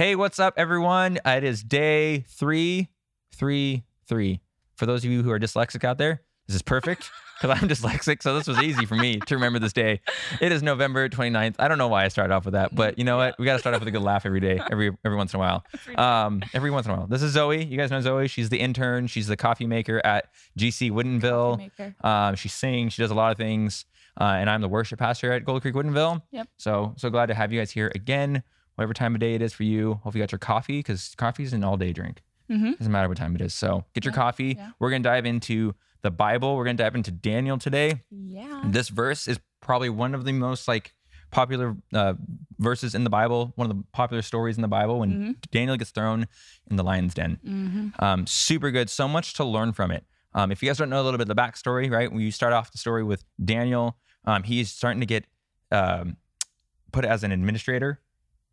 Hey, what's up, everyone? It is day three, three, three. For those of you who are dyslexic out there, this is perfect because I'm dyslexic. So this was easy for me to remember this day. It is November 29th. I don't know why I started off with that, but you know what? We got to start off with a good laugh every day, every every once in a while. Um, every once in a while. This is Zoe. You guys know Zoe. She's the intern. She's the coffee maker at GC Woodinville. Um, she sings. She does a lot of things. Uh, and I'm the worship pastor at Gold Creek Woodinville. Yep. So so glad to have you guys here again. Whatever time of day it is for you. Hope you got your coffee because coffee is an all day drink. Mm-hmm. Doesn't matter what time it is. So get your Yeah, coffee. yeah. We're gonna dive into the Bible. We're gonna dive into Daniel today. Yeah. This verse is probably one of the most like popular uh, verses in the Bible. One of the popular stories in the Bible when Mm-hmm. Daniel gets thrown in the lion's den. Mm-hmm. Um, super good. So much to learn from it. Um, if you guys don't know a little bit of the backstory, right? When you start off the story with Daniel, um, he's starting to get um, put as an administrator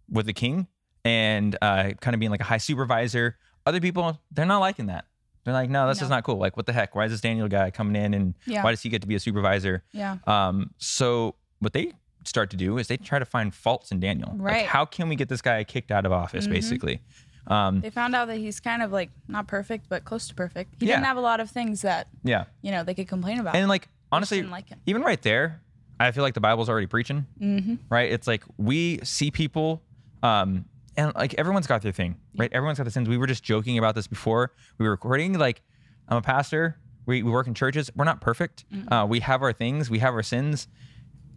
with the king and uh, kind of being like a high supervisor. Other people, they're not liking that. They're like, no, this is not cool. Like, what the heck? Why is this Daniel guy coming in and Yeah. why does he get to be a supervisor? Yeah. Um, so what they start to do is they try to find faults in Daniel. Like, Right. how can we get this guy kicked out of office, Mhm. basically? Um, They found out that he's kind of like not perfect, but close to perfect. He Yeah. didn't have a lot of things that yeah. you know they could complain about. And like, honestly, like even right there, I feel like the Bible's already preaching, Mm-hmm. right? It's like we see people, um, and like everyone's got their thing, right? Everyone's got their sins. We were just joking about this before we were recording. Like, I'm a pastor. We, we work in churches. We're not perfect. Uh, we have our things. We have our sins.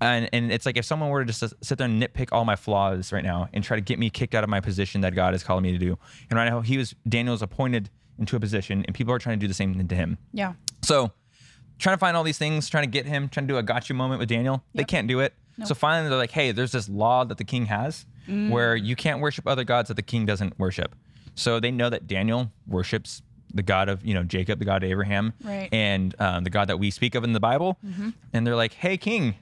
And, and it's like if someone were to just sit there and nitpick all my flaws right now and try to get me kicked out of my position that God has called me to do. And right now, he was Daniel's appointed into a position, and people are trying to do the same thing to him. Yeah. So, trying to find all these things, trying to get him, trying to do a gotcha moment with Daniel. They can't do it. So finally, they're like, "Hey, there's this law that the king has where you can't worship other gods that the king doesn't worship." So they know that Daniel worships the God of you know Jacob, the God of Abraham, Right. and um, the God that we speak of in the Bible. And they're like, "Hey, king,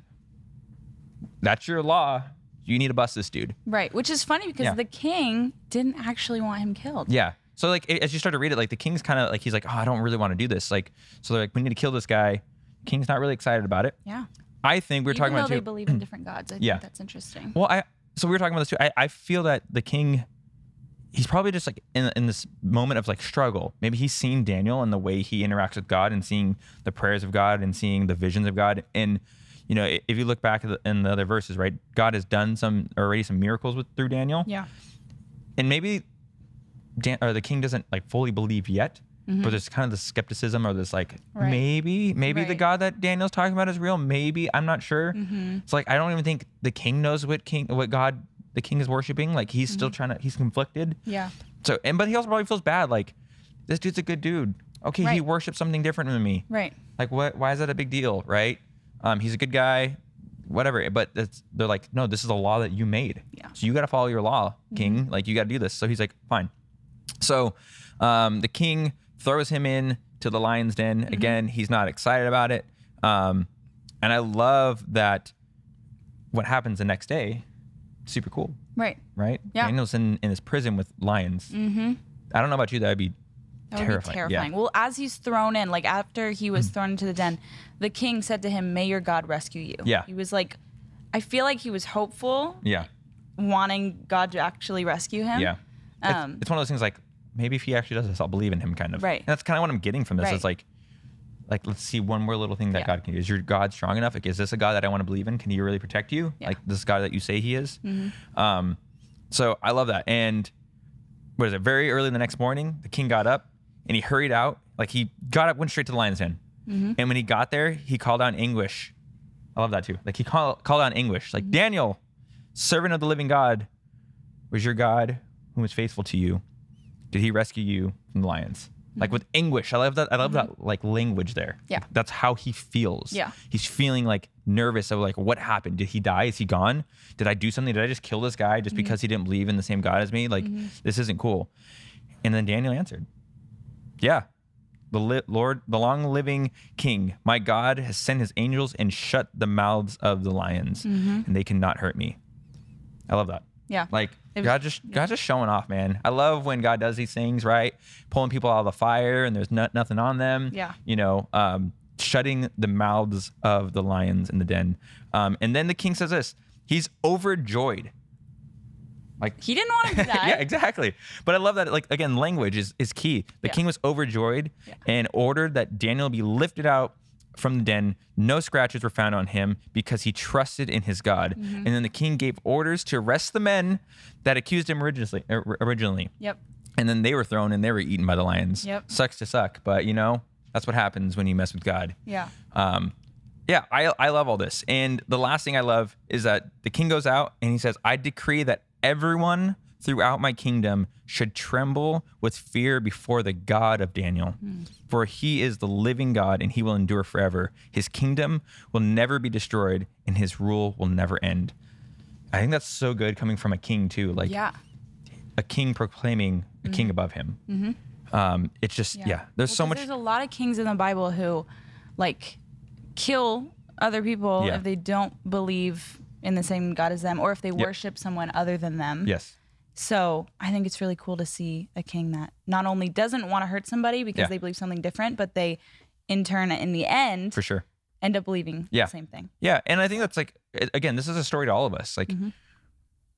that's your law. You need to bust this dude." Right. Which is funny because Yeah. the king didn't actually want him killed. Yeah. So like as you start to read it, like the king's kind of like he's like, oh, I don't really want to do this. Like, so they're like, we need to kill this guy. King's not really excited about it. Yeah. I think we we're Even talking about they too. believe in different gods, I Yeah. think that's interesting. Well, I so we were talking about this too. I, I feel that the king, he's probably just like in in this moment of like struggle. Maybe he's seen Daniel and the way he interacts with God and seeing the prayers of God and seeing the visions of God. And you know, if you look back in the other verses, right, God has done some already some miracles with through Daniel. Yeah. and maybe Dan, or the king doesn't like fully believe yet, but there's kind of the skepticism or this like Mm-hmm. Right. maybe maybe the God that Daniel's talking about is real. Maybe I'm not sure. Mm-hmm. It's like I don't even think the king knows what king what God the king is worshiping. Like he's Mm-hmm. still trying to he's conflicted. Yeah. So and but he also probably feels bad. Like this dude's a good dude. Okay, he Right. worships something different than me. Right. Like what? Why is that a big deal? Right? Um, he's a good guy. Whatever. But they're like, no, this is a law that you made. Yeah. So you got to follow your law, king. Mm-hmm. Like you got to do this. So he's like, fine. So um, the king throws him in to the lion's den. Mm-hmm. Again, he's not excited about it. Um, and I love that what happens the next day, super cool, Right. right? Yeah. Daniel's in, in his prison with lions. Mm-hmm. I don't know about you, that'd be That would terrifying. be terrifying. Well, as he's thrown in, like after he was thrown into the den, the king said to him, "May your God rescue you." Yeah. He was like, I feel like he was hopeful, Yeah. wanting God to actually rescue him. Yeah. It's- Um, it's, one of those things like maybe if he actually does this, I'll believe in him kind of. Right. And that's kind of what I'm getting from this. Right. It's like, like let's see one more little thing that Yeah. God can do. Is your God strong enough? Like, is this a God that I want to believe in? Can he really protect you? Yeah. Like this God that you say he is? Mm-hmm. Um, so I love that. And what is it? Very early the next morning, the king got up and he hurried out. Like he got up, went straight to the lion's den. Mm-hmm. And when he got there, he called out in English. I love that too. Like he called called out in English, Mm-hmm. like Daniel, servant of the living God, was your God whom is faithful to you? Did he rescue you from the lions? Like with anguish. I love that. I love that like language there. Mm-hmm. Yeah. that's how he feels. Yeah. he's feeling like nervous of like what happened. Did he die? Is he gone? Did I do something? Did I just kill this guy Mm-hmm. just because he didn't believe in the same God as me? Like this isn't cool. And then Daniel answered, "Yeah, the li- Lord, the long living King, my God has sent his angels and shut the mouths of the lions, and they cannot hurt me." I love that. Yeah. Like was- God just God just showing off, man. I love when God does these things, right? Pulling people out of the fire and there's no, nothing on them. Yeah. You know, um, shutting the mouths of the lions in the den. Um, and then the king says this: He's overjoyed. Like He didn't want to die. yeah, exactly. But I love that. Like again, language is is key. The Yeah. king was overjoyed Yeah. and ordered that Daniel be lifted out from the den. No scratches were found on him because he trusted in his God. Mm-hmm. And then the king gave orders to arrest the men that accused him originally. er, Originally, Yep. and then they were thrown and they were eaten by the lions. Yep. Sucks to suck, but you know that's what happens when you mess with God. Yeah. Um, yeah, I, I love all this. And the last thing I love is that the king goes out and he says, I decree that everyone throughout my kingdom should tremble with fear before the God of Daniel. Hmm. For he is the living God and he will endure forever. His kingdom will never be destroyed and his rule will never end. I think that's so good coming from a king, too. Like Yeah. a king proclaiming a king mm-hmm. above him. Mm-hmm. Um, it's just, yeah, there's Well, so much. There's a lot of kings in the Bible who, like, kill other people Yeah. if they don't believe in the same God as them, or if they worship someone other than them. Yes. So I think it's really cool to see a king that not only doesn't want to hurt somebody because Yeah. they believe something different, but they, in turn, in the end, For sure. end up believing Yeah. the same thing. Yeah, and I think that's like again, this is a story to all of us. Like Mm-hmm.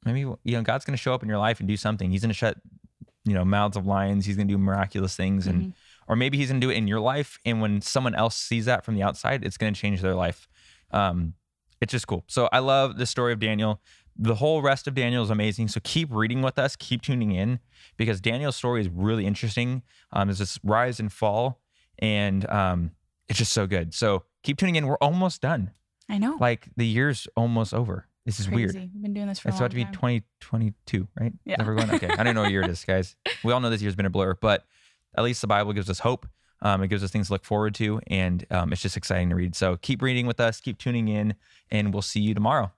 maybe you know God's going to show up in your life and do something. He's going to shut you know mouths of lions. He's going to do miraculous things, and Mm-hmm. or maybe he's going to do it in your life. And when someone else sees that from the outside, it's going to change their life. Um, it's just cool. So I love the story of Daniel. The whole rest of Daniel is amazing. So keep reading with us, keep tuning in because Daniel's story is really interesting. Um, there's this rise and fall, and um, it's just so good. So keep tuning in. We're almost done I know. like the year's almost over. This is Crazy. weird. We've been doing this for It's about to be time. 2022, right? Yeah. going? Okay. I don't know what year it is, guys. We all know this year's been a blur, but at least the Bible gives us hope. Um, it gives us things to look forward to, and um, it's just exciting to read. So keep reading with us, keep tuning in, and we'll see you tomorrow.